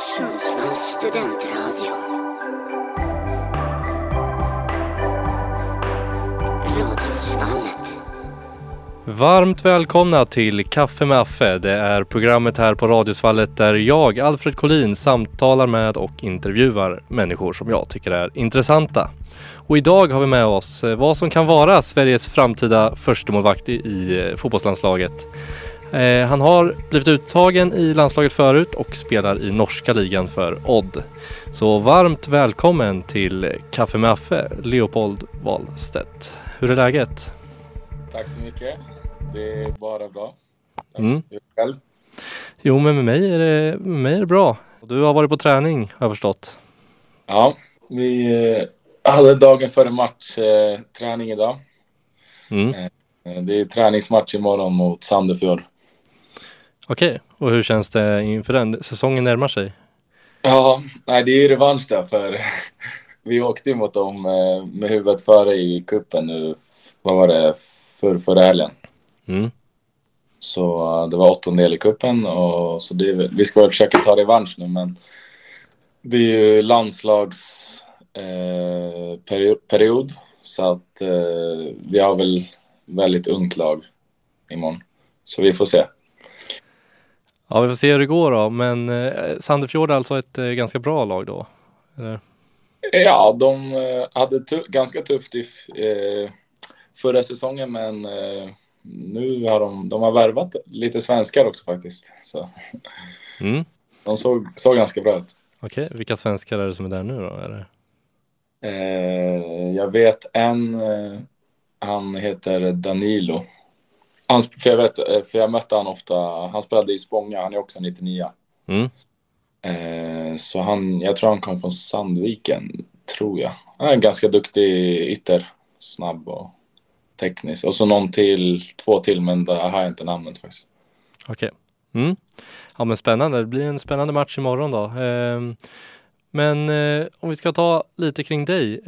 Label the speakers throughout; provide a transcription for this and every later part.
Speaker 1: Sundsvalls studentradio. Radiosvallet.
Speaker 2: Varmt välkomna till Kaffe med Affe. Det är programmet här på Radiosvallet där jag, Alfred Collin, samtalar med och intervjuar människor som jag tycker är intressanta. Och idag har vi med oss eh, vad som kan vara Sveriges framtida förstemålvakt i, eh, fotbollslandslaget. Eh, han har blivit uttagen i landslaget förut och spelar i norska ligan för Odd. Så varmt välkommen till Kaffe med Affe, Leopold Wahlstedt. Hur är läget?
Speaker 3: Tack så mycket. Det är bara bra. Tack.
Speaker 2: Mm.
Speaker 3: Själv?
Speaker 2: Jo, men med mig är det, med mig är det bra. Du har varit på träning har jag förstått.
Speaker 3: Ja, vi eh, hade dagen före match eh, träning idag.
Speaker 2: Mm.
Speaker 3: Eh, Det är träningsmatch imorgon mot Sandefjord.
Speaker 2: Okej, och hur känns det inför den? Säsongen närmar sig.
Speaker 3: Ja, nej, det är ju revansch där för vi åkte ju mot dem eh, med huvudet före i kuppen nu. Vad var det? För, förra helgen.
Speaker 2: Mm.
Speaker 3: Så eh, det var åttondel i kuppen och så det, vi ska väl försöka ta revansch nu men det är ju landslags eh, så att eh, vi har väl väldigt ungt lag imorgon. Så vi får se.
Speaker 2: Ja, vi får se hur det går då. Men eh, Sandefjord är alltså ett eh, ganska bra lag då? Eller?
Speaker 3: Ja, de eh, hade tu- ganska tufft i eh, förra säsongen men eh, nu har de, de har värvat lite svenskar också faktiskt. Så
Speaker 2: Mm.
Speaker 3: de såg, såg ganska bra ut.
Speaker 2: Okej, vilka svenskar är det som är där nu då? Det?
Speaker 3: Eh, jag vet en, han heter Danilo. Han, för, jag vet, eh, för jag mötte han ofta, han spelade i Spånga, han är också 99.
Speaker 2: Mm.
Speaker 3: Eh, så han, jag tror han kom från Sandviken, tror jag. Han är en ganska duktig ytter, snabb och teknisk. Och så någon till, två till, men där har jag inte namnet faktiskt.
Speaker 2: Okej. Mm. Ja men spännande, det blir en spännande match imorgon då. Ehm, men eh, om vi ska ta lite kring dig.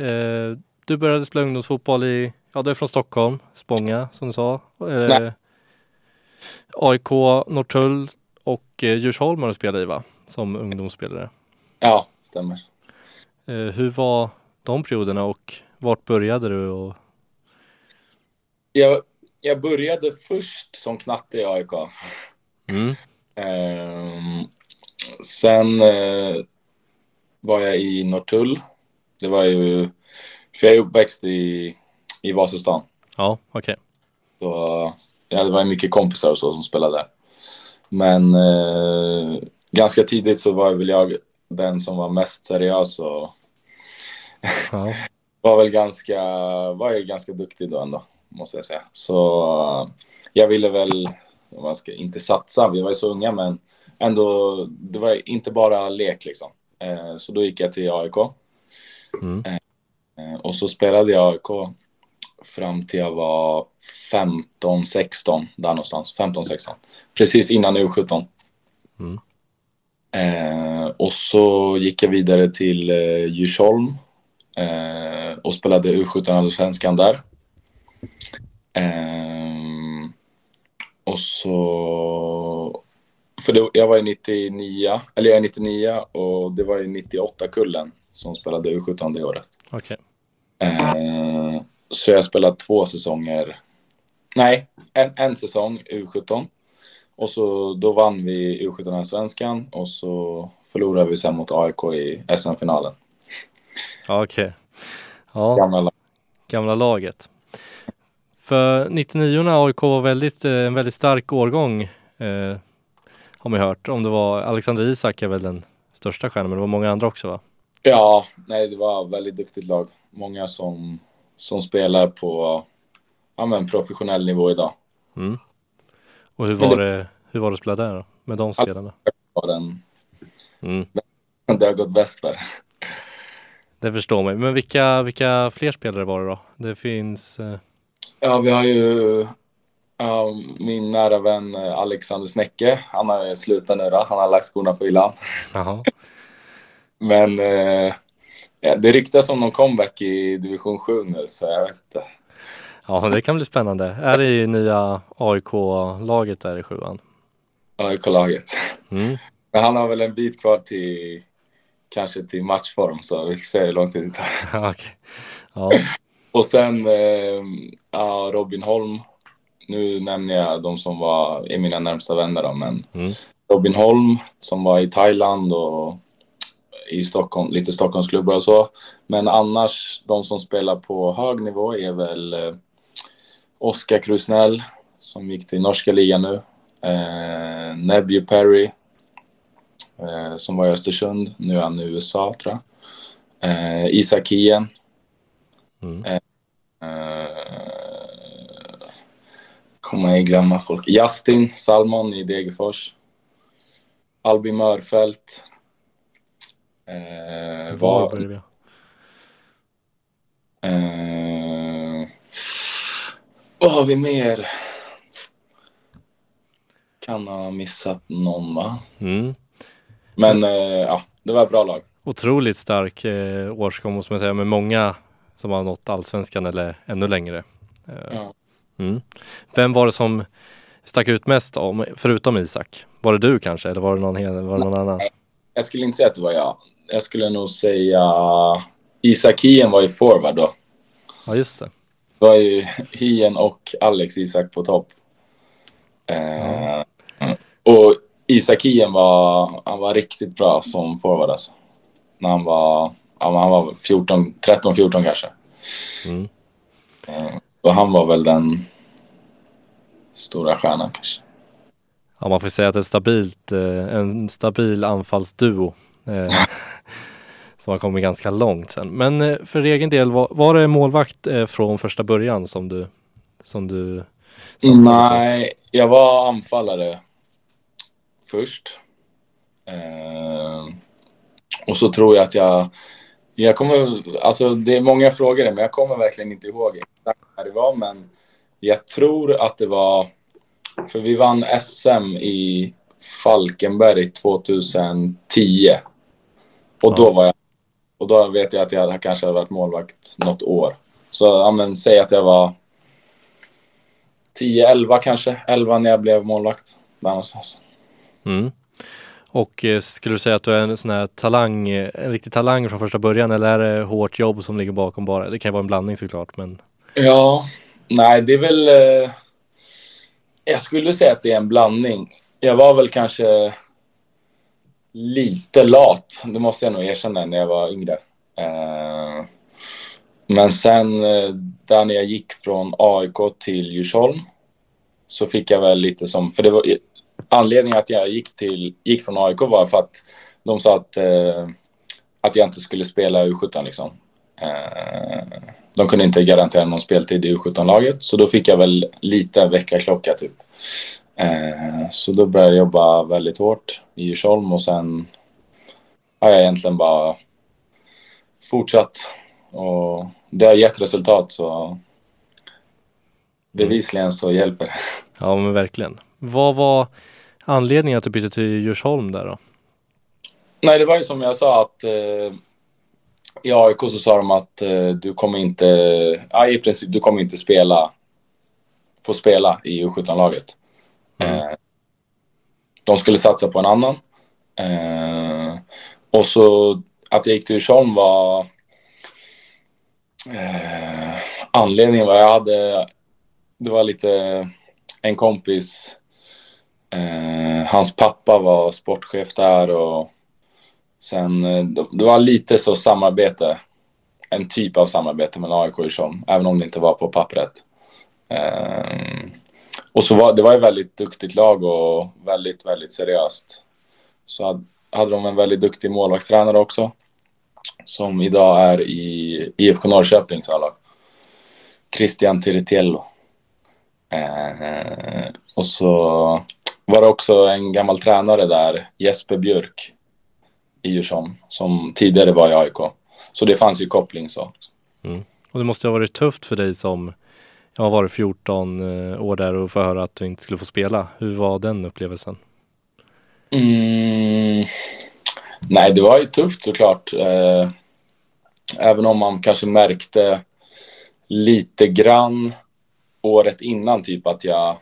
Speaker 2: Du började spela ungdomsfotboll i, ja du är från Stockholm, Spånga som du sa. Eh. AIK, Norrtull och eh, Djursholm har du spelat i va? Som ungdomsspelare.
Speaker 3: Ja, stämmer.
Speaker 2: Eh, hur var de perioderna och vart började du? Och,
Speaker 3: Jag, jag började först som knatte i AIK.
Speaker 2: mm.
Speaker 3: Ehm, sen eh, var jag i Norrtull. Det var ju, för jag är uppväxt i, i Vasastan.
Speaker 2: Ja, okej.
Speaker 3: Så, ja, det var mycket kompisar och så som spelade där. Men eh, ganska tidigt så var väl jag den som var mest seriös och
Speaker 2: Ja.
Speaker 3: var väl ganska, var ju ganska duktig då ändå, måste jag säga. Så jag ville väl, man ska inte satsa, vi var ju så unga men ändå, det var inte bara lek liksom. Eh, så då gick jag till AIK.
Speaker 2: Mm.
Speaker 3: Eh, och så spelade jag AIK fram till jag var 15, 16, där någonstans. 15, 16. Precis innan U17.
Speaker 2: Mm.
Speaker 3: Eh, och så gick jag vidare till eh, Djursholm eh, och spelade U17 Allsvenskan där. Eh, och så... För det, jag var ju 99, eller jag är 99 och det var ju 98-kullen som spelade U17 det året.
Speaker 2: Okej.
Speaker 3: Eh, så jag spelade två säsonger. Nej, en, en säsong U17. Och så då vann vi U17 svenskan och så förlorade vi sen mot AIK i SM-finalen.
Speaker 2: Okej. Ja.
Speaker 3: Gamla lag.
Speaker 2: gamla laget. För 99 AIK var väldigt, eh, en väldigt stark årgång eh, har man hört. Om det var Alexander Isak är väl den största stjärnan men det var många andra också va?
Speaker 3: Ja, nej, det var väldigt duktigt lag. Många som, som spelar på ja, men professionell nivå idag.
Speaker 2: Mm. Och hur var det, hur var det att spela där då? Med de spelarna?
Speaker 3: Den,
Speaker 2: Mm.
Speaker 3: det har gått bäst för.
Speaker 2: Det förstår man Men vilka, vilka fler spelare var det då? Det finns eh,
Speaker 3: Ja, vi har ju ja, min nära vän eh, Alexander Snäcke. Han har slutat nu då. Han har lagt skorna på hyllan. Men eh, ja, det ryktas om någon comeback i division 7 nu, så jag vet inte.
Speaker 2: Ja det kan bli spännande. Är det i nya AIK-laget där i sjuan?
Speaker 3: AIK-laget.
Speaker 2: Mm.
Speaker 3: Men han har väl en bit kvar till kanske till matchform så vi får se hur lång tid det tar.
Speaker 2: Okej. Ja.
Speaker 3: Och sen eh, ja, Robin Holm. Nu nämner jag de som var är mina närmsta vänner då, men
Speaker 2: Mm.
Speaker 3: Robin Holm som var i Thailand och i Stockholm, lite Stockholmsklubbar och så. Men annars, de som spelar på hög nivå är väl eh, Oskar Krusnell som gick till norska ligan nu. Eh, Nebby Perry eh, som var i Östersund. Nu är han i USA tror jag. Eh, Isak Hien.
Speaker 2: Mm.
Speaker 3: Eh, kommer jag glömma folk. Justin Salmon i Degerfors. Albin Mörfält. Eh,
Speaker 2: Var börjar vi?
Speaker 3: eh, vad har vi mer? Kan ha missat någon va?
Speaker 2: Mm.
Speaker 3: Men eh, ja, det var ett bra lag.
Speaker 2: Otroligt stark eh, årsgång måste man säga med många som har nått allsvenskan eller ännu längre. Eh,
Speaker 3: Ja.
Speaker 2: mm. Vem var det som stack ut mest om, förutom Isak? Var det du kanske eller var det någon, hel- var det någon annan?
Speaker 3: Jag skulle inte säga att det var jag. Jag skulle nog säga Isak Hien var ju forward då.
Speaker 2: Ja just det.
Speaker 3: Det var ju Hien och Alex Isak på topp. Eh, Och Isak Hien var, han var riktigt bra som forward alltså. När han var, ja, han var 14, 13-14 kanske.
Speaker 2: Mm.
Speaker 3: Eh, och han var väl den stora stjärnan kanske.
Speaker 2: Ja man får säga att det är stabilt, eh, en stabil anfallsduo. Eh, som har kommit ganska långt sen. Men eh, för egen del, var, var det målvakt eh, från första början som du, som du som?
Speaker 3: Nej, jag var anfallare först. Eh, och så tror jag att jag... Jag kommer... Alltså det är många frågor men jag kommer verkligen inte ihåg exakt när det var. Men jag tror att det var... För vi vann SM i Falkenberg 2010. Och då var jag... Och då vet jag att jag kanske hade varit målvakt något år. Så ja, men, säg att jag var 10-11 kanske. 11 när jag blev målvakt. Där någonstans.
Speaker 2: Mm. Och eh, skulle du säga att du är en sån här talang, en riktig talang från första början eller är det hårt jobb som ligger bakom bara? Det kan ju vara en blandning såklart men
Speaker 3: Ja, nej det är väl... Eh, jag skulle säga att det är en blandning. Jag var väl kanske lite lat, det måste jag nog erkänna, när jag var yngre. Eh, men sen eh, där när jag gick från AIK till Djursholm så fick jag väl lite som... För det var, anledningen att jag gick, till, gick från AIK var för att de sa att, eh, att jag inte skulle spela U17 liksom. Eh, de kunde inte garantera någon speltid i U17-laget, så då fick jag väl lite väckarklocka typ. Eh, så då började jag jobba väldigt hårt i Djursholm och sen har jag egentligen bara fortsatt. Och det har gett resultat så bevisligen så hjälper det.
Speaker 2: ja men verkligen. Vad var anledningen att du bytte till Djursholm där då?
Speaker 3: Nej, det var ju som jag sa att eh, i AIK så sa de att eh, du kommer inte, ja, i princip, du kommer inte spela, få spela i U17-laget.
Speaker 2: Mm.
Speaker 3: Eh, de skulle satsa på en annan. Eh, och så att jag gick till Djursholm var eh, anledningen var jag hade, det var lite en kompis, eh, hans pappa var sportchef där och Sen, eh, det var lite så samarbete, en typ av samarbete mellan AIK och Djursholm, även om det inte var på pappret. Ehm, och så var det var ett väldigt duktigt lag och väldigt, väldigt seriöst. Så hade, hade de en väldigt duktig målvaktstränare också, som idag är i IFK Norrköpings A-lag. Christian Tiritiello. Eh, och så var det också en gammal tränare där, Jesper Björk, i Djursholm som tidigare var i AIK. Så det fanns ju koppling så. Mm.
Speaker 2: Och det måste ha varit tufft för dig som jag har varit 14 år där och få höra att du inte skulle få spela. Hur var den upplevelsen?
Speaker 3: Mm. Nej, det var ju tufft såklart. Eh, även om man kanske märkte lite grann året innan typ att jag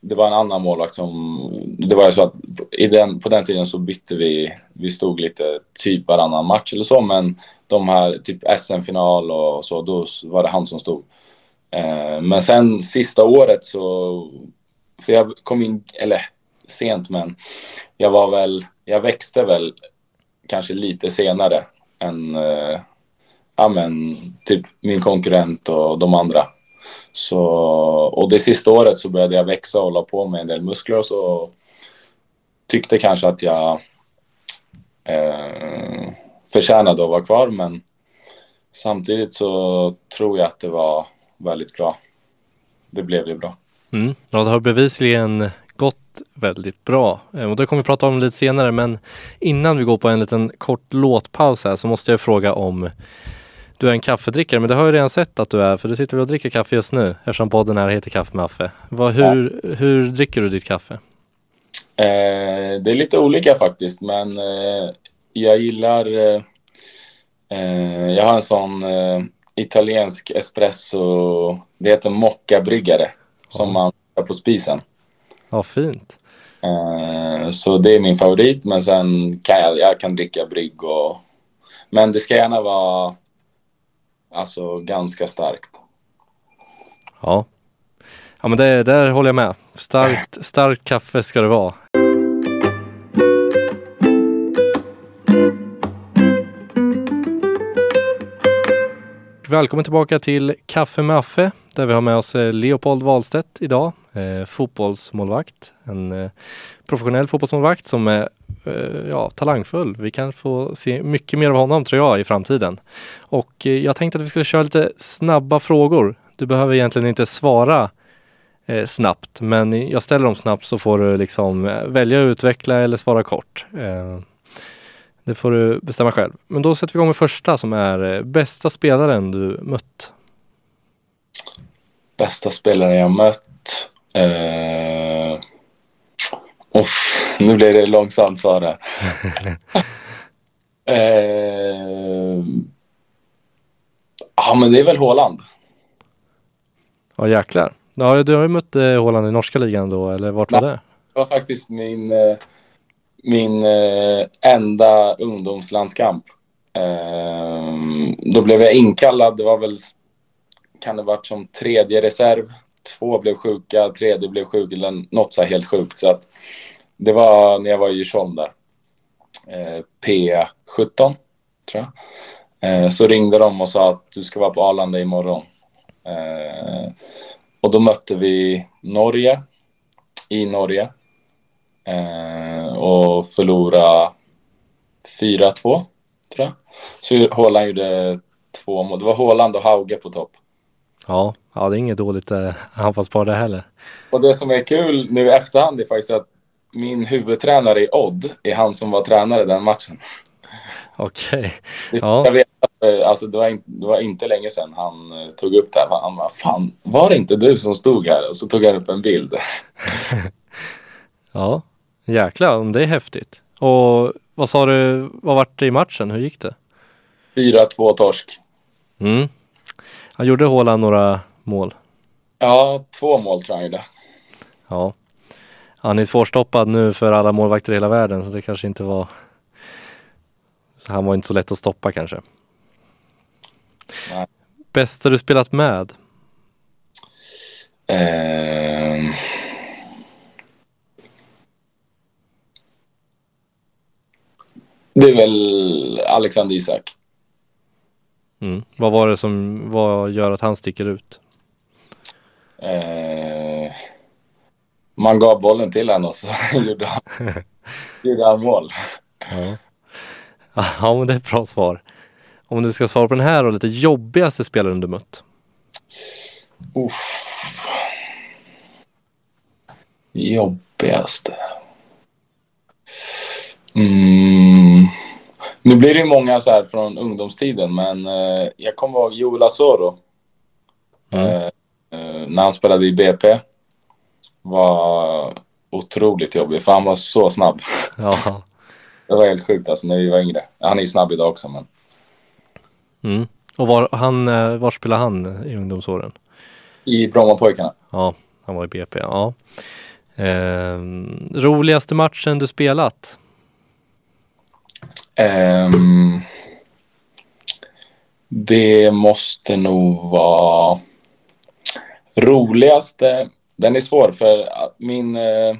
Speaker 3: det var en annan målvakt som... Det var ju så att i den, på den tiden så bytte vi. Vi stod lite typ varannan match eller så, men de här typ SM-final och så, då var det han som stod. Eh, men sen sista året så... För jag kom in, eller sent, men jag var väl... Jag växte väl kanske lite senare än... Eh, ja men, typ min konkurrent och de andra. Så, och det sista året så började jag växa och hålla på med en del muskler och så tyckte kanske att jag eh, förtjänade att vara kvar men samtidigt så tror jag att det var väldigt bra. Det blev ju bra.
Speaker 2: Mm. Ja, det har bevisligen gått väldigt bra eh, och det kommer vi prata om lite senare men innan vi går på en liten kort låtpaus här så måste jag fråga om du är en kaffedrickare, men det har jag redan sett att du är, för du sitter väl och dricker kaffe just nu eftersom podden här heter Kaffe med Affe. Vad, hur, ja. hur dricker du ditt kaffe?
Speaker 3: Eh, det är lite olika faktiskt, men eh, jag gillar... Eh, eh jag har en sån eh, italiensk espresso, det heter mockabryggare, som man har på spisen.
Speaker 2: Ja, fint.
Speaker 3: Eh, så det är min favorit, men sen kan jag, jag kan dricka brygg och... Men det ska gärna vara Alltså ganska starkt.
Speaker 2: Ja. Ja men det, där håller jag med. Starkt, starkt kaffe ska det vara. Välkommen tillbaka till Kaffe med Affe där vi har med oss eh, Leopold Wahlstedt idag, eh, fotbollsmålvakt. En eh, professionell fotbollsmålvakt som är Eh, ja, talangfull. Vi kan få se mycket mer av honom tror jag i framtiden. Och eh, jag tänkte att vi skulle köra lite snabba frågor. Du behöver egentligen inte svara eh, snabbt, men jag ställer dem snabbt så får du liksom eh, välja att utveckla eller svara kort. Eh, det får du bestämma själv. Men då sätter vi igång med första som är bästa spelaren du mött.
Speaker 3: Bästa spelaren jag mött? Eh... Uff, nu blir det långsamt svar där. eh, ja, men det är väl Håland.
Speaker 2: Ja, jäklar. Ja, du har ju mött eh, Håland i norska ligan då, eller vart var det? Det
Speaker 3: var faktiskt min, eh, min eh, enda ungdomslandskamp. Eh, då blev jag inkallad. Det var väl, kan det varit som tredje reserv. Två blev sjuka, tredje blev sjuk, eller något så här helt sjukt. Så att det var när jag var i Djursholm där. Eh, P17, tror jag. Eh, så ringde de och sa att du ska vara på Arlanda imorgon. Eh, och då mötte vi Norge i Norge. Eh, och förlorade 4-2, tror jag. Så Håland gjorde två mål. Det var Håland och Hauge på topp.
Speaker 2: Ja, ja det är inget dåligt eh, anfallspar det heller.
Speaker 3: Och det som är kul nu i efterhand är faktiskt att min huvudtränare i Odd är han som var tränare den matchen.
Speaker 2: Okej. Okay. Ja.
Speaker 3: Jag vet, eh, alltså det, var inte, det var inte länge sedan han eh, tog upp det här. Han bara, fan, var det inte du som stod här? Och så tog han upp en bild.
Speaker 2: ja, jäklar, det är häftigt. Och vad sa du, vad var det i matchen? Hur gick det?
Speaker 3: 4-2 torsk.
Speaker 2: Mm. Han gjorde Håland några mål?
Speaker 3: Ja, två mål tror jag gjorde.
Speaker 2: Ja, han är svårstoppad nu för alla målvakter i hela världen så det kanske inte var Han var inte så lätt att stoppa kanske. Nej. Bästa du spelat med?
Speaker 3: Eh... Det är väl Alexander Isak.
Speaker 2: Mm. Vad var det som vad gör att han sticker ut?
Speaker 3: Eh man gav bollen till honom och så gjorde han, gjorde han mål.
Speaker 2: Ja. ja, men det är ett bra svar. Om du ska svara på den här då, lite jobbigaste spelaren du mött?
Speaker 3: Uff. Jobbigaste? Mm. Nu blir det många så här från ungdomstiden, men eh, jag kommer ihåg Joel Asoro. Mm. Eh, eh, när han spelade i BP var otroligt jobbig för han var så snabb.
Speaker 2: Ja.
Speaker 3: Det var helt sjukt alltså när vi var yngre. Han är ju snabb idag också men.
Speaker 2: Mm. Och var, han, eh, var spelade han i ungdomsåren?
Speaker 3: I Brommapojkarna.
Speaker 2: Ja, han var i BP. Ja. Eh, roligaste matchen du spelat?
Speaker 3: Um, det måste nog vara roligaste. Den är svår för min eh,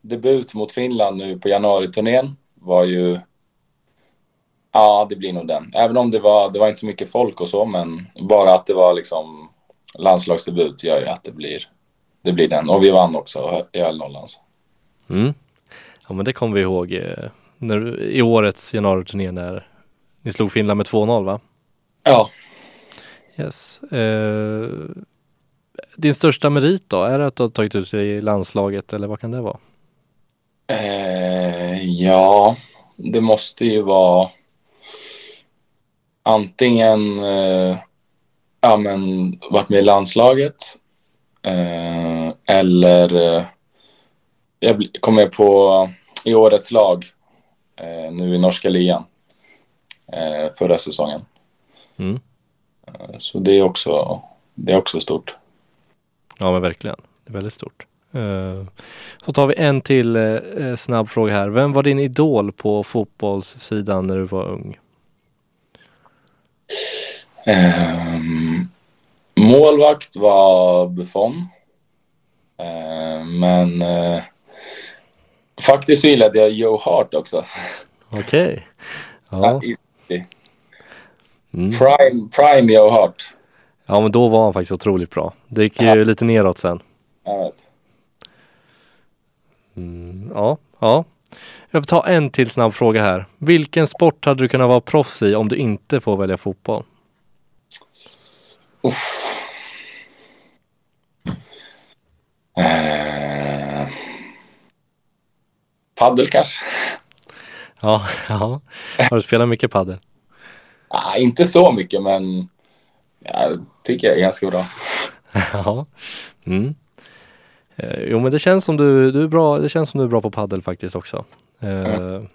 Speaker 3: debut mot Finland nu på januariturnén var ju Ja, det blir nog den. Även om det var, det var inte så mycket folk och så, men bara att det var liksom landslagsdebut gör ju att det blir, det blir den. Och vi vann också i öl
Speaker 2: Mm. Ja, men det kommer vi ihåg eh, när, i årets januariturné när ni slog Finland med 2-0 va?
Speaker 3: Ja.
Speaker 2: Yes. Eh, din största merit då? Är det att du har tagit ut dig i landslaget eller vad kan det vara?
Speaker 3: Eh, ja, det måste ju vara antingen eh, ja, men, varit med i landslaget eh, eller eh, jag kom med på i årets lag nu i norska ligan eh, förra säsongen.
Speaker 2: Mm.
Speaker 3: Eh, så det är, också, det är också stort.
Speaker 2: Ja men verkligen, det är väldigt stort. Så tar vi en till snabb fråga här. Vem var din idol på fotbollssidan när du var ung?
Speaker 3: Um, målvakt var Buffon. Uh, men uh, faktiskt gillade jag Joe Hart också.
Speaker 2: Okej. Okay. Ja.
Speaker 3: Mm. Prime, prime Joe Hart.
Speaker 2: Ja men då var han faktiskt otroligt bra. Det gick ju ja. lite neråt sen.
Speaker 3: Jag vet.
Speaker 2: Mm, ja, ja. Jag får ta en till snabb fråga här. Vilken sport hade du kunnat vara proffs i om du inte får välja fotboll?
Speaker 3: Uff. Eh. Paddel kanske?
Speaker 2: Ja, ja. Har du spelat mycket paddel?
Speaker 3: ah, inte så mycket, men jag tycker jag är ganska bra.
Speaker 2: ja. Mm. Eh, jo men det känns som du, du är bra, det känns som du är bra på paddel faktiskt också. Mm.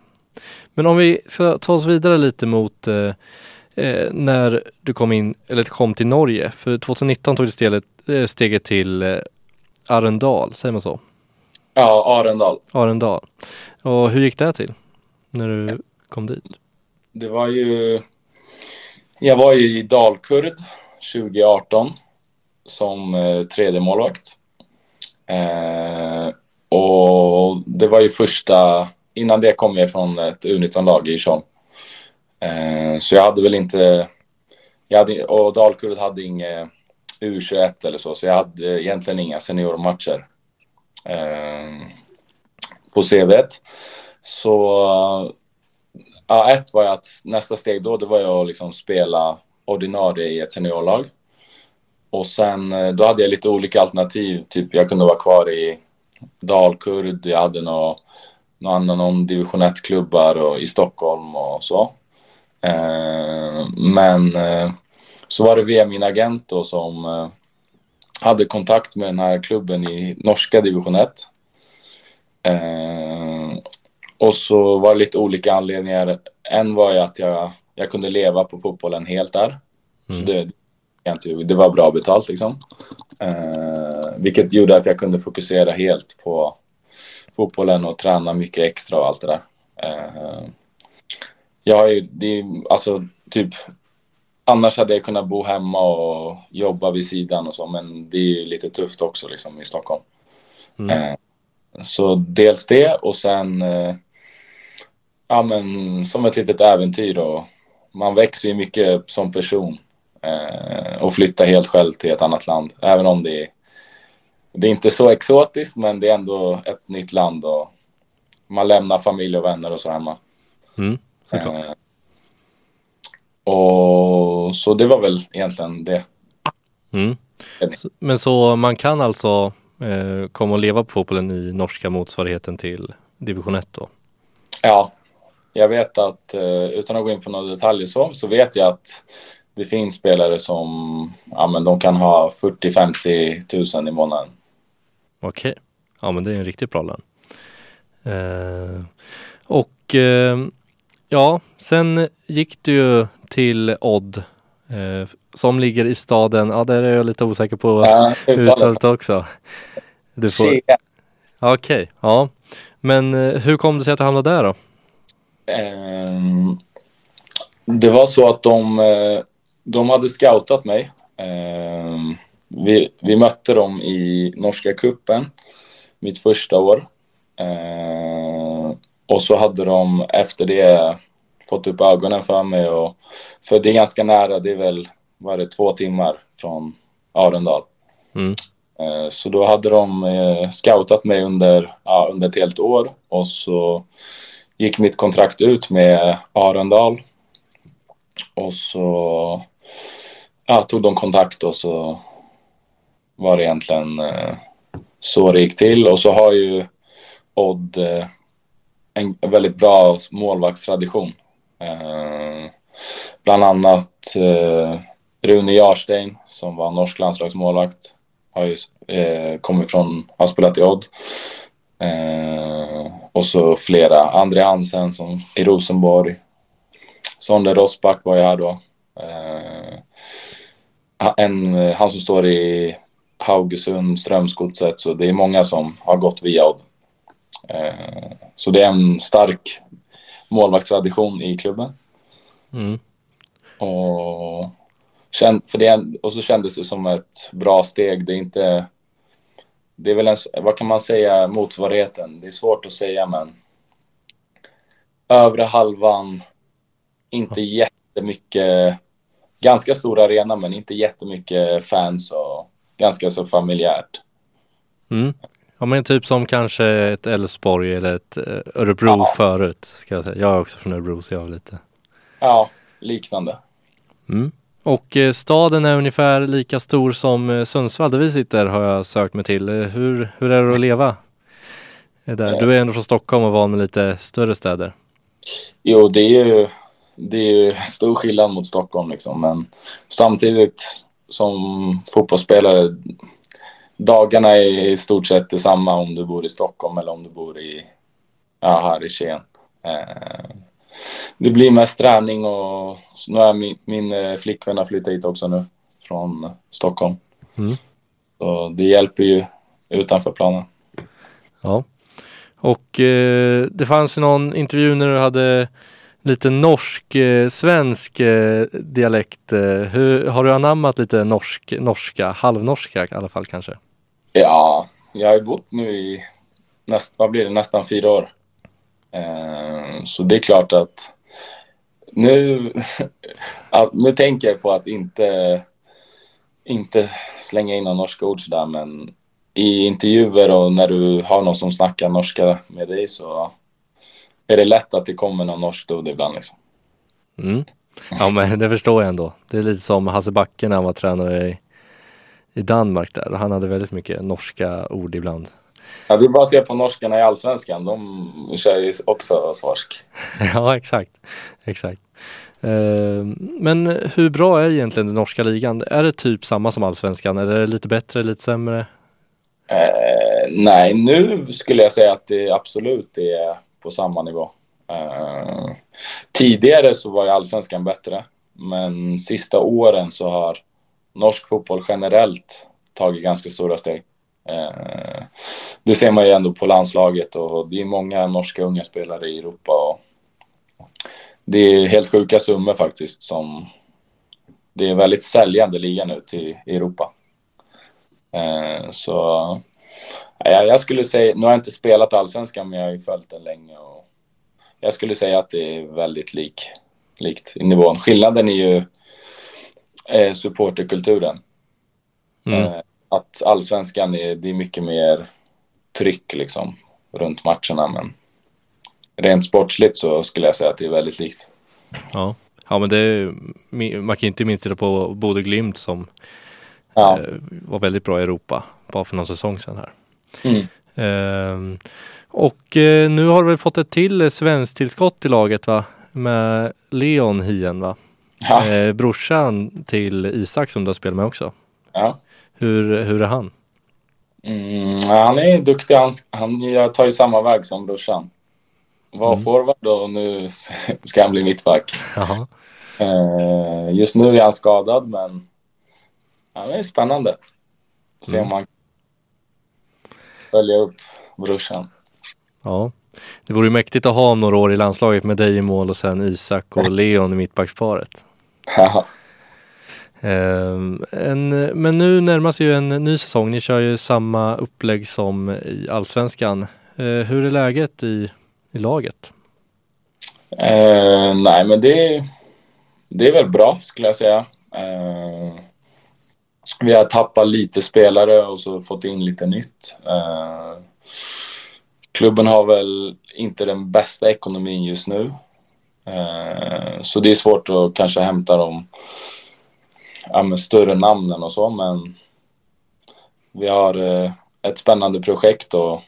Speaker 2: Men om vi ska ta oss vidare lite mot eh, eh, när du kom in, eller kom till Norge. För 2019 tog du steget, steget till eh, Arendal, säger man så?
Speaker 3: Ja, Arendal.
Speaker 2: Arendal. Och hur gick det till? När du ja. kom dit?
Speaker 3: Det var ju... Jag var ju i Dalkurd 2018 som eh, tredje målvakt. Eh, och det var ju första, innan det kom jag från ett U19-lag i Tjom. Eh, så jag hade väl inte, jag hade, och Dalkurd hade inget U21 eller så, så jag hade egentligen inga seniormatcher eh, på CV. Så ja, ett var ju att nästa steg då, det var ju att liksom spela ordinarie i ett seniorlag. Och sen eh, då hade jag lite olika alternativ. Typ jag kunde vara kvar i Dalkurd, jag hade någon, någon annan om division 1-klubbar och i Stockholm och så. Eh, men eh, så var det via min agent då som eh, hade kontakt med den här klubben i norska division 1. Eh, och så var det lite olika anledningar. En var ju att jag, jag kunde leva på fotbollen helt där. Mm. Så det, det var bra betalt liksom. Eh, vilket gjorde att jag kunde fokusera helt på fotbollen och träna mycket extra och allt det där. Eh, jag har ju, det är, alltså typ, annars hade jag kunnat bo hemma och jobba vid sidan och så, men det är lite tufft också liksom i Stockholm. Mm. Eh, så dels det och sen, eh, ja men som ett litet äventyr och man växer ju mycket som person eh, och flytta helt själv till ett annat land. Även om det är, det är inte så exotiskt, men det är ändå ett nytt land och man lämnar familj och vänner och så hemma.
Speaker 2: Mm, eh,
Speaker 3: och så det var väl egentligen det.
Speaker 2: Mm. Men så man kan alltså eh, komma och leva på fotbollen i norska motsvarigheten till division 1 då?
Speaker 3: Ja, jag vet att eh, utan att gå in på några detaljer så, så vet jag att det finns spelare som ja, men de kan ha 40-50 tusen i månaden.
Speaker 2: Okej, okay. ja men det är en riktigt bra lön. Eh, och eh, ja, sen gick du ju till Odd eh, som ligger i staden, ja där är jag lite osäker på ja, uttalet också.
Speaker 3: Du får,
Speaker 2: Okej, ja. Men eh, hur kom det sig att du hamnade där då?
Speaker 3: Ehm, det var så att de, eh, de hade scoutat mig. Ehm, vi, vi mötte dem i norska kuppen mitt första år. Ehm, och så hade de efter det fått upp ögonen för mig. Och, för det är ganska nära, det är väl vad är det, två timmar från Arendal.
Speaker 2: Mm.
Speaker 3: Eh, Så då hade de eh, scoutat mig under, ja, under ett helt år och så gick mitt kontrakt ut med Arendal. Och så ja, tog de kontakt och så var det egentligen eh, så det gick till. Och så har ju Odd en väldigt bra målvaktstradition. Eh, bland annat eh, Rune Jarstein som var norsk landslagsmålvakt har ju eh, kommit från, har spelat i Odd. Eh, och så flera, André Hansen som i Rosenborg. Sonde Rosbach var ju här då. Eh, en, han som står i Haugesund, Strömsgodset, så det är många som har gått via Odd. Eh, så det är en stark målvaktstradition i klubben.
Speaker 2: Mm.
Speaker 3: Och, för det, och så kändes det som ett bra steg. Det är inte... Det är väl en, vad kan man säga, motsvarigheten? Det är svårt att säga, men övre halvan, inte jättemycket, ganska stor arena, men inte jättemycket fans och ganska så familjärt.
Speaker 2: Mm. Ja men typ som kanske ett Elfsborg eller ett eh, Örebro
Speaker 3: Ja.
Speaker 2: förut. Ska jag, säga. jag är också från Örebro så jag har lite.
Speaker 3: Ja, liknande.
Speaker 2: Mm. Och eh, staden är ungefär lika stor som eh, Sundsvall där vi sitter har jag sökt mig till. Hur, hur är det att leva där? Du är ändå från Stockholm och van med lite större städer.
Speaker 3: Jo, det är ju, det är ju stor skillnad mot Stockholm liksom, men samtidigt som fotbollsspelare, dagarna är i stort sett detsamma om du bor i Stockholm eller om du bor i, ja, här i Skien. Eh, det blir mest träning och nu är min, min eh, flickvän har flyttat hit också nu från Stockholm.
Speaker 2: Mm.
Speaker 3: Så det hjälper ju utanför planen.
Speaker 2: Ja. Och eh, det fanns någon intervju när du hade lite norsk, eh, eh, dialekt. Hur, har du anammat lite norsk, norska, halvnorska i alla fall kanske?
Speaker 3: Ja, jag har ju bott nu i näst, vad blir det, nästan fyra år. Eh, så det är klart att nu, att, nu tänker jag på att inte, inte slänga in några norska ord sådär, men i intervjuer och när du har någon som snackar norska med dig så är det lätt att det kommer någon norsk ord ibland. Liksom.
Speaker 2: Mm. Ja men det förstår jag ändå. Det är lite som Hasse Backe när han var tränare i, i Danmark där. Han hade väldigt mycket norska ord ibland.
Speaker 3: Ja, det är bara att se på norskarna i allsvenskan. De kör ju också svorsk.
Speaker 2: ja exakt. exakt. Eh, men hur bra är egentligen den norska ligan? Är det typ samma som allsvenskan eller är det lite bättre, lite sämre?
Speaker 3: Eh, nej, nu skulle jag säga att det absolut är på samma nivå. Eh, tidigare så var ju allsvenskan bättre, men sista åren så har norsk fotboll generellt tagit ganska stora steg. Eh, det ser man ju ändå på landslaget och det är många norska unga spelare i Europa. Och det är helt sjuka summor faktiskt som det är väldigt säljande liga nu till Europa. Eh, så jag skulle säga, nu har jag inte spelat allsvenskan men jag har ju följt den länge och jag skulle säga att det är väldigt lik, likt i nivån. Skillnaden är ju eh, supporterkulturen.
Speaker 2: Mm.
Speaker 3: Eh, att allsvenskan är, det är mycket mer tryck liksom runt matcherna men rent sportsligt så skulle jag säga att det är väldigt likt.
Speaker 2: Ja. ja men det är, man kan inte minst titta på Bodø Glimt som
Speaker 3: Ja.
Speaker 2: eh, var väldigt bra i Europa bara för någon säsong sedan här.
Speaker 3: Mm.
Speaker 2: Ehm, och eh, nu har väl fått ett till eh, svenskt tillskott i laget va? Med Leon Hien va?
Speaker 3: Ja.
Speaker 2: Eh, brorsan till Isak som du har spelat med också.
Speaker 3: ja.
Speaker 2: Hur, hur är han?
Speaker 3: Mm, ja, han är duktig. Han, han tar ju samma väg som brorsan. Var
Speaker 2: Mm.
Speaker 3: forward och nu ska han bli mittback.
Speaker 2: Jaha.
Speaker 3: Eh, just nu är han skadad, men han är spännande. Se
Speaker 2: Mm.
Speaker 3: om man följa upp brorsan.
Speaker 2: Ja, det vore ju mäktigt att ha om några år i landslaget med dig i mål och sen Isak och Leon i mittbacksparet.
Speaker 3: Haha.
Speaker 2: Ehm, en, men nu närmas ju en ny säsong. Ni kör ju samma upplägg som i Allsvenskan. Eh, hur är läget i, i laget?
Speaker 3: Eh, nej, men det, det är väl bra skulle jag säga. Eh, vi har tappat lite spelare och så fått in lite nytt. Eh, klubben har väl inte den bästa ekonomin just nu. Eh, så det är svårt att kanske hämta de ja, större namnen och så, men vi har eh, ett spännande projekt och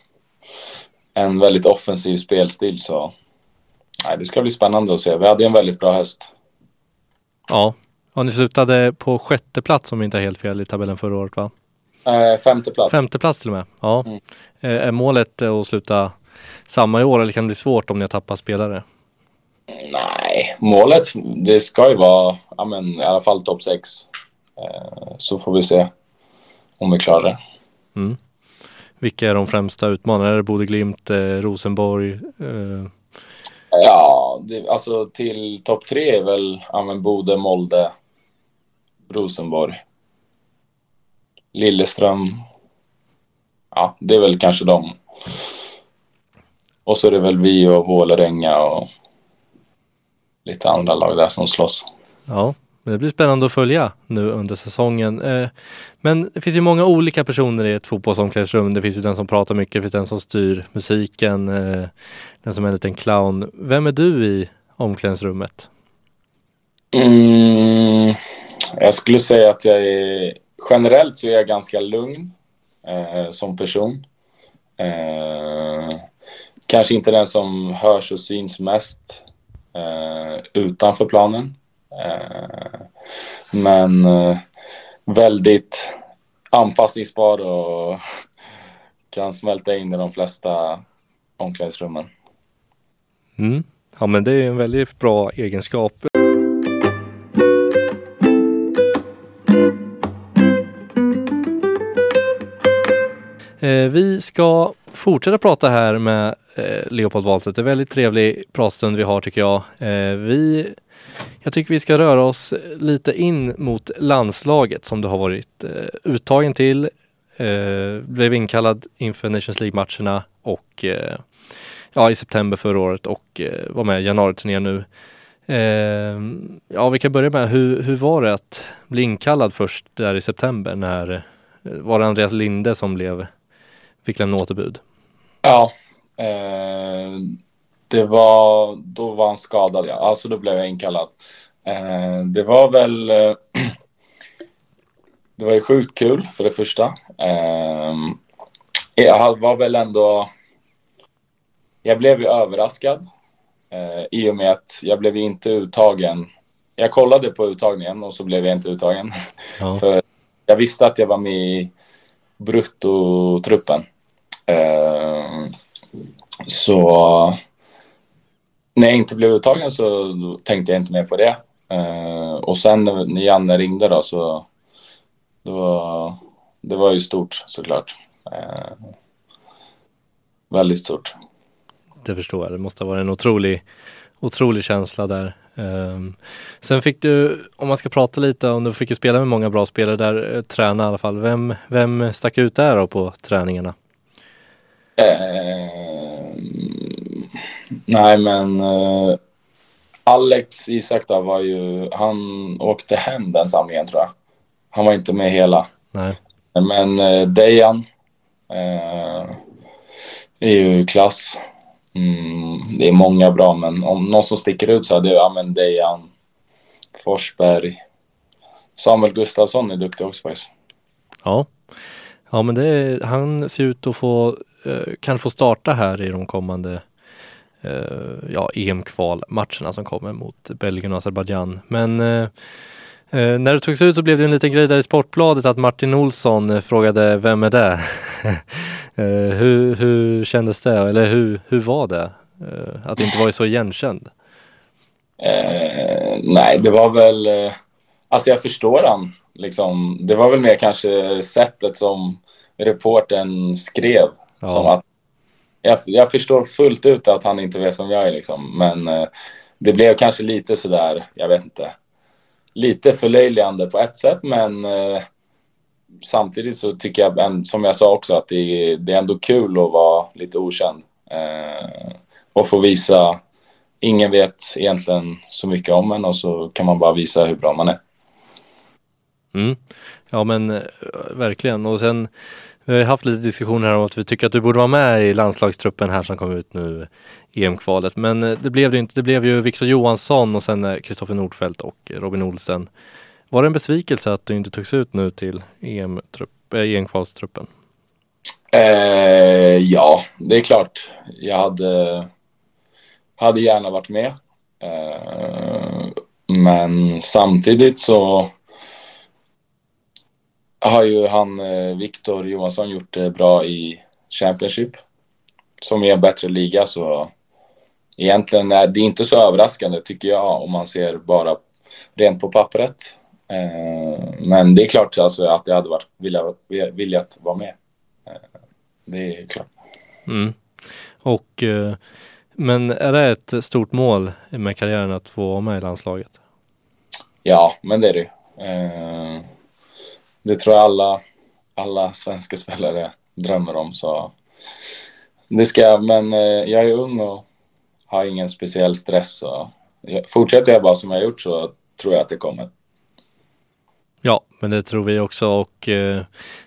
Speaker 3: en väldigt offensiv spelstil så nej, det ska bli spännande att se. Vi hade en väldigt bra höst.
Speaker 2: Ja, och ni slutade på sjätte plats om vi inte har helt fel i tabellen förra året va?
Speaker 3: Eh, femte plats.
Speaker 2: Femte plats till och med. Ja.
Speaker 3: Mm.
Speaker 2: Eh, Är målet att sluta samma i år eller kan det bli svårt om ni har tappat spelare?
Speaker 3: Nej, målet det ska ju vara ja, men, i alla fall topp sex. Eh, så får vi se om vi klarar det.
Speaker 2: Mm. Vilka är de främsta utmanarna? Är det Bode Glimt, eh, Rosenborg? Eh,
Speaker 3: Ja, det, alltså till topp tre är väl ja, men Bode, Molde, Rosenborg, Lilleström. Ja, det är väl kanske dem. Och så är det väl vi och Vålerenga och lite andra lag där som slåss.
Speaker 2: Ja, men det blir spännande att följa nu under säsongen. Eh, Men det finns ju många olika personer i ett fotbollsomklädningsrum. Det finns ju den som pratar mycket, det finns den som styr musiken, eh, den som är en liten clown. Vem är du i omklädningsrummet?
Speaker 3: Mm, jag skulle säga att jag är... Generellt så är jag ganska lugn eh, som person. Eh, kanske inte den som hörs och syns mest eh, utanför planen. Eh, men eh, väldigt anpassningsbar och kan smälta in i de flesta omklädningsrummen.
Speaker 2: Mm. Ja, men det är en väldigt bra egenskap. Eh, vi ska fortsätta prata här med eh, Leopold Wahlstedt. Det är en väldigt trevlig pratstund vi har tycker jag. Eh, vi, jag tycker vi ska röra oss lite in mot landslaget som du har varit eh, uttagen till. Eh, blev inkallad inför Nations League-matcherna och eh, ja, i september förra året och eh, var med i januariturnén nu. Eh, ja, vi kan börja med hur, hur var det att bli inkallad först där i september när eh, var det Andreas Linde som blev, fick lämna återbud?
Speaker 3: Ja, eh, det var, då var han skadad ja. Alltså då blev jag inkallad. Eh, det var väl, eh, det var ju sjukt kul för det första. Eh, jag var väl ändå, jag blev ju överraskad eh, i och med att jag blev inte uttagen. Jag kollade på uttagningen och så blev jag inte uttagen.
Speaker 2: Ja.
Speaker 3: För jag visste att jag var med i bruttotruppen. Ehm, så när jag inte blev uttagen så tänkte jag inte mer på det. Eh, och sen när, Janne ringde då så det var, det var ju stort såklart. Eh, väldigt stort.
Speaker 2: Det förstår jag. Det måste ha varit en otrolig, otrolig känsla där. Ehm, sen fick du, om man ska prata lite om, du fick ju spela med många bra spelare där, eh, träna i alla fall. Vem, vem stack ut där då på träningarna?
Speaker 3: Eh, nej, men eh, Alex Isak då var ju, han åkte hem den samlingen tror jag. Han var inte med hela.
Speaker 2: Nej.
Speaker 3: Men eh, Dejan eh, är ju klass. Mm, det är många bra, men om någon som sticker ut så hade jag, ja Dejan, Forsberg, Samuel Gustafsson är duktig också faktiskt.
Speaker 2: Ja. Ja men det, han ser ut att få, Eh, kan få starta här i de kommande eh, ja, EM-kvalmatcherna som kommer mot Belgien och Azerbajdzjan. Men eh, eh, när det togs ut så blev det en liten grej där i Sportbladet att Martin Olsson frågade vem är det? eh, hur, hur kändes det? Eller hur, hur var det? Eh, att inte vara så igenkänd?
Speaker 3: Eh, nej, det var väl... Alltså jag förstår han. Liksom, det var väl mer kanske sättet som reporten skrev.
Speaker 2: Ja.
Speaker 3: Som att jag, jag förstår fullt ut att han inte vet vem jag är liksom. Men eh, det blev kanske lite sådär, jag vet inte. Lite förlöjligande på ett sätt, men eh, samtidigt så tycker jag, som jag sa också, att det, det är ändå kul att vara lite okänd. Eh, och få visa, ingen vet egentligen så mycket om en och så kan man bara visa hur bra man är.
Speaker 2: Mm. Ja men eh, verkligen och sen vi har haft lite diskussioner om att vi tycker att du borde vara med i landslagstruppen här som kom ut nu EM-kvalet. Men eh, det blev det inte. Det blev ju Viktor Johansson och sen eh, Kristoffer Nordfeldt och eh, Robin Olsen. Var det en besvikelse att du inte togs ut nu till EM-kvalstruppen?
Speaker 3: Eh, ja, det är klart. Jag hade, hade gärna varit med. Eh, men samtidigt så har ju han, eh, Viktor Johansson, gjort det bra i Championship. Som är en bättre liga så egentligen är det inte så överraskande tycker jag om man ser bara rent på pappret. Eh, men det är klart alltså, att jag hade varit viljat, viljat vara med. Eh, det är klart.
Speaker 2: Mm. Och, men är det ett stort mål med karriären att få vara med i landslaget?
Speaker 3: Ja, men det är det det tror jag alla, alla svenska spelare drömmer om. Så det ska jag, men eh, jag är ung och har ingen speciell stress. Så fortsätter jag bara som jag gjort så tror jag att det kommer.
Speaker 2: Ja, men det tror vi också och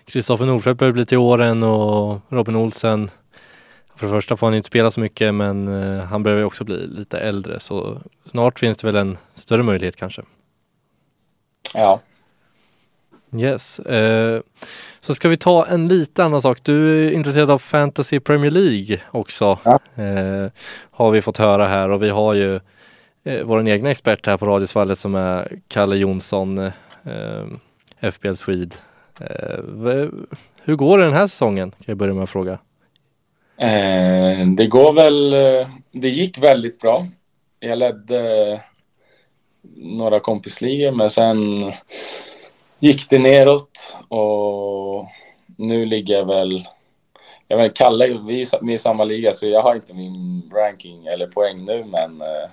Speaker 2: Kristoffer eh, Nordfeldt börjar bli till åren och Robin Olsen för det första får han inte spela så mycket men eh, han börjar också bli lite äldre så snart finns det väl en större möjlighet kanske.
Speaker 3: Ja,
Speaker 2: Yes. Eh, så ska vi ta en lite annan sak. Du är intresserad av Fantasy Premier League också. Ja. Eh, har vi fått höra här och vi har ju eh, vår egna expert här på Radiosvallet som är Kalle Jonsson, eh, FBL Swede. Eh, hur går det den här säsongen? Kan jag börja med att fråga.
Speaker 3: Eh, det går väl, eh, det gick väldigt bra. Jag ledde några kompisligor men sen gick det neråt och nu ligger jag väl... Jag vet, Kalle, vi är med i samma liga så jag har inte min ranking eller poäng nu men eh,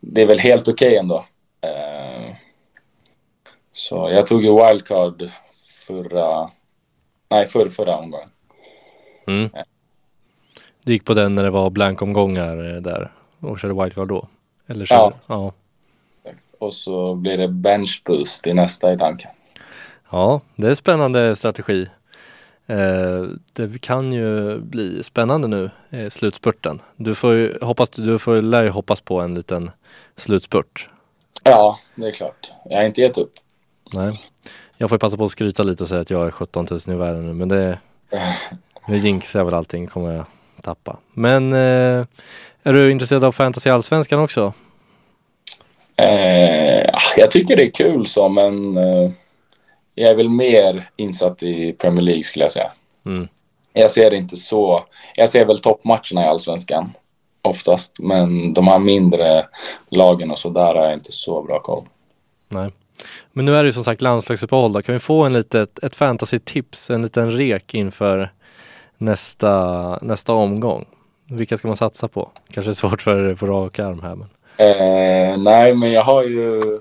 Speaker 3: det är väl helt okej okay ändå. Eh, så jag tog ju wildcard förra... Nej, för, förra omgången.
Speaker 2: Mm. Du gick på den när det var blankomgångar eh, där och körde wildcard då? Eller körde, ja. ja.
Speaker 3: Och så blir det bench boost i nästa i tanken.
Speaker 2: Ja, det är spännande strategi. Eh, det kan ju bli spännande nu i slutspurten. Du får ju hoppas, du får, lär ju hoppas på en liten slutspurt.
Speaker 3: Ja, det är klart. Jag har inte gett upp.
Speaker 2: Nej. Jag får passa på att skryta lite och säga att jag är 17 000 i världen nu, men det nu jinxar jag väl allting, kommer jag tappa. Men eh, är du intresserad av fantasy allsvenskan också?
Speaker 3: Eh, jag tycker det är kul så, men eh jag är väl mer insatt i Premier League skulle jag säga. Mm. Jag ser inte så. Jag ser väl toppmatcherna i allsvenskan oftast, men de här mindre lagen och så där har jag inte så bra koll.
Speaker 2: Nej. Men nu är det ju som sagt landslagsuppehåll då. Kan vi få en litet, ett fantasy-tips, en liten rek inför nästa, nästa omgång? Vilka ska man satsa på? Kanske är svårt för på rak arm här men.
Speaker 3: Eh, nej, men jag har ju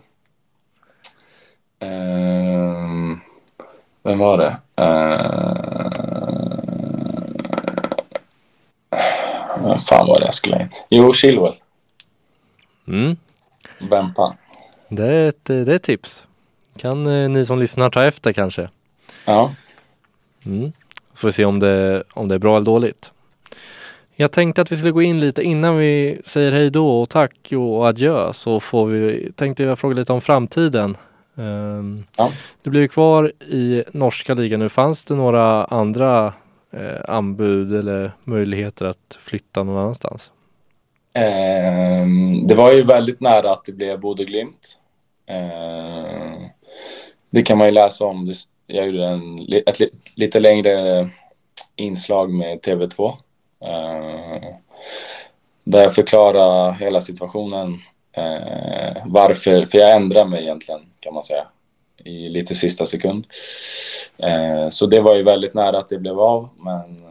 Speaker 3: Uh, vem var det? Uh, vad fan var det jag skulle in? Jo, Chilwell.
Speaker 2: Mm.
Speaker 3: Bempa.
Speaker 2: Det är ett, det är ett tips. Kan eh, ni som lyssnar ta efter kanske?
Speaker 3: Ja.
Speaker 2: Mm. Får vi se om det, om det är bra eller dåligt. Jag tänkte att vi skulle gå in lite innan vi säger hej då och tack och adjö så får vi, tänkte jag fråga lite om framtiden. Um, ja. Du blev kvar i norska ligan nu. Fanns det några andra eh, anbud eller möjligheter att flytta någon annanstans?
Speaker 3: Um, det var ju väldigt nära att det blev Bodø Glimt. Uh, det kan man ju läsa om. Jag gjorde en, ett lite längre inslag med TV2. Uh, där jag förklarar hela situationen Eh, varför? För jag ändrade mig egentligen kan man säga i lite sista sekund. Eh, så det var ju väldigt nära att det blev av, men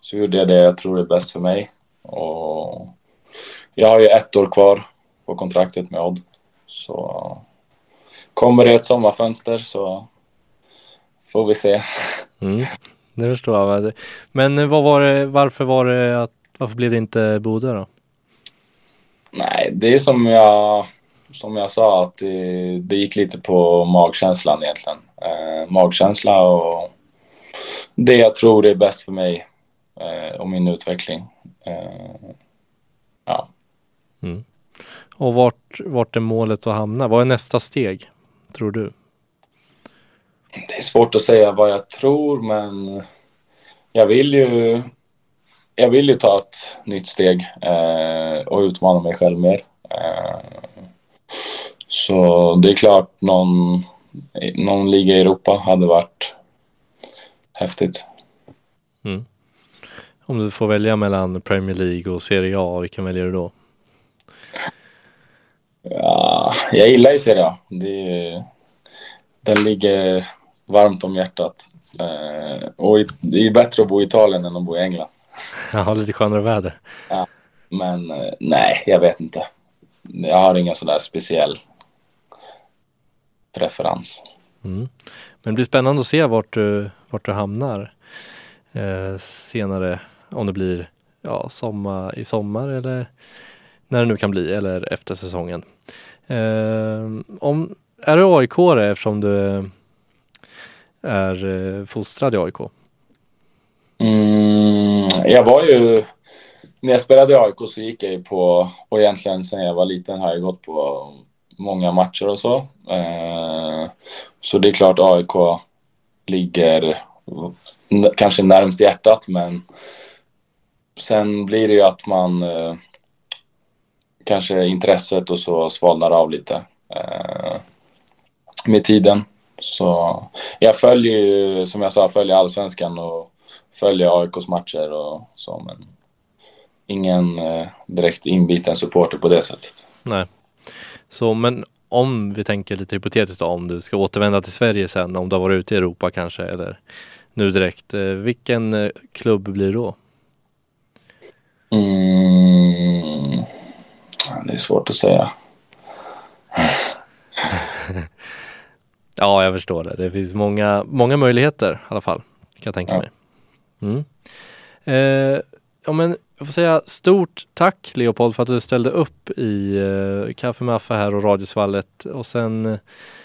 Speaker 3: så gjorde jag det jag tror är bäst för mig. Och jag har ju ett år kvar på kontraktet med Odd. Så kommer det ett sommarfönster så får vi se.
Speaker 2: Mm, det förstår jag. Men vad var det, varför var det att, varför blev det inte Bodö då?
Speaker 3: Nej, det är som jag, som jag sa att det, det gick lite på magkänslan egentligen. Eh, magkänsla och det jag tror är bäst för mig eh, och min utveckling. Eh, ja.
Speaker 2: Mm. Och vart, vart är målet att hamna? Vad är nästa steg, tror du?
Speaker 3: Det är svårt att säga vad jag tror, men jag vill ju, jag vill ju ta ett nytt steg eh, och utmana mig själv mer. Eh, så det är klart, någon, någon liga i Europa hade varit häftigt.
Speaker 2: Mm. Om du får välja mellan Premier League och Serie A, vilken väljer du då?
Speaker 3: Ja, jag gillar ju Serie A. Det, den ligger varmt om hjärtat. Eh, och det är bättre att bo i Italien än att bo i England.
Speaker 2: Ja, lite skönare väder.
Speaker 3: Ja, men eh, nej, jag vet inte. Jag har ingen sån där speciell preferens.
Speaker 2: Mm. Men det blir spännande att se vart du, vart du hamnar eh, senare. Om det blir ja, sommar, i sommar eller när det nu kan bli eller efter säsongen. Eh, om, är du aik eftersom du är eh, fostrad i AIK?
Speaker 3: Mm, jag var ju... När jag spelade i AIK så gick jag ju på... Och egentligen sen jag var liten har jag gått på många matcher och så. Eh, så det är klart AIK ligger kanske närmst hjärtat men sen blir det ju att man eh, kanske intresset och så svalnar av lite eh, med tiden. Så jag följer ju, som jag sa, följer allsvenskan och följer AIKs matcher och så, men ingen eh, direkt inbiten supporter på det sättet.
Speaker 2: Nej. Så, men om vi tänker lite hypotetiskt då, om du ska återvända till Sverige sen, om du har varit ute i Europa kanske, eller nu direkt, eh, vilken eh, klubb blir då?
Speaker 3: Mm, det är svårt att säga.
Speaker 2: Ja, jag förstår det. Det finns många, många möjligheter i alla fall, kan jag tänka
Speaker 3: Ja.
Speaker 2: mig. Mm. Eh, ja, men jag får säga stort tack Leopold för att du ställde upp i eh, Kaffe med Affe här och Radiosvallet och sen eh,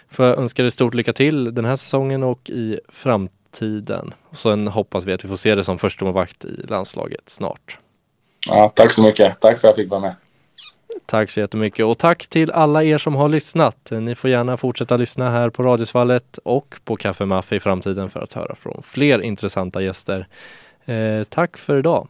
Speaker 2: får jag önska dig stort lycka till den här säsongen och i framtiden. Och sen hoppas vi att vi får se dig som förstemålvakt i landslaget snart.
Speaker 3: Ja, tack så mycket. Tack för att jag fick vara med.
Speaker 2: Tack så jättemycket och tack till alla er som har lyssnat. Ni får gärna fortsätta lyssna här på Radiosvallet och på Kaffe Maffe i framtiden för att höra från fler intressanta gäster. Eh, tack för idag.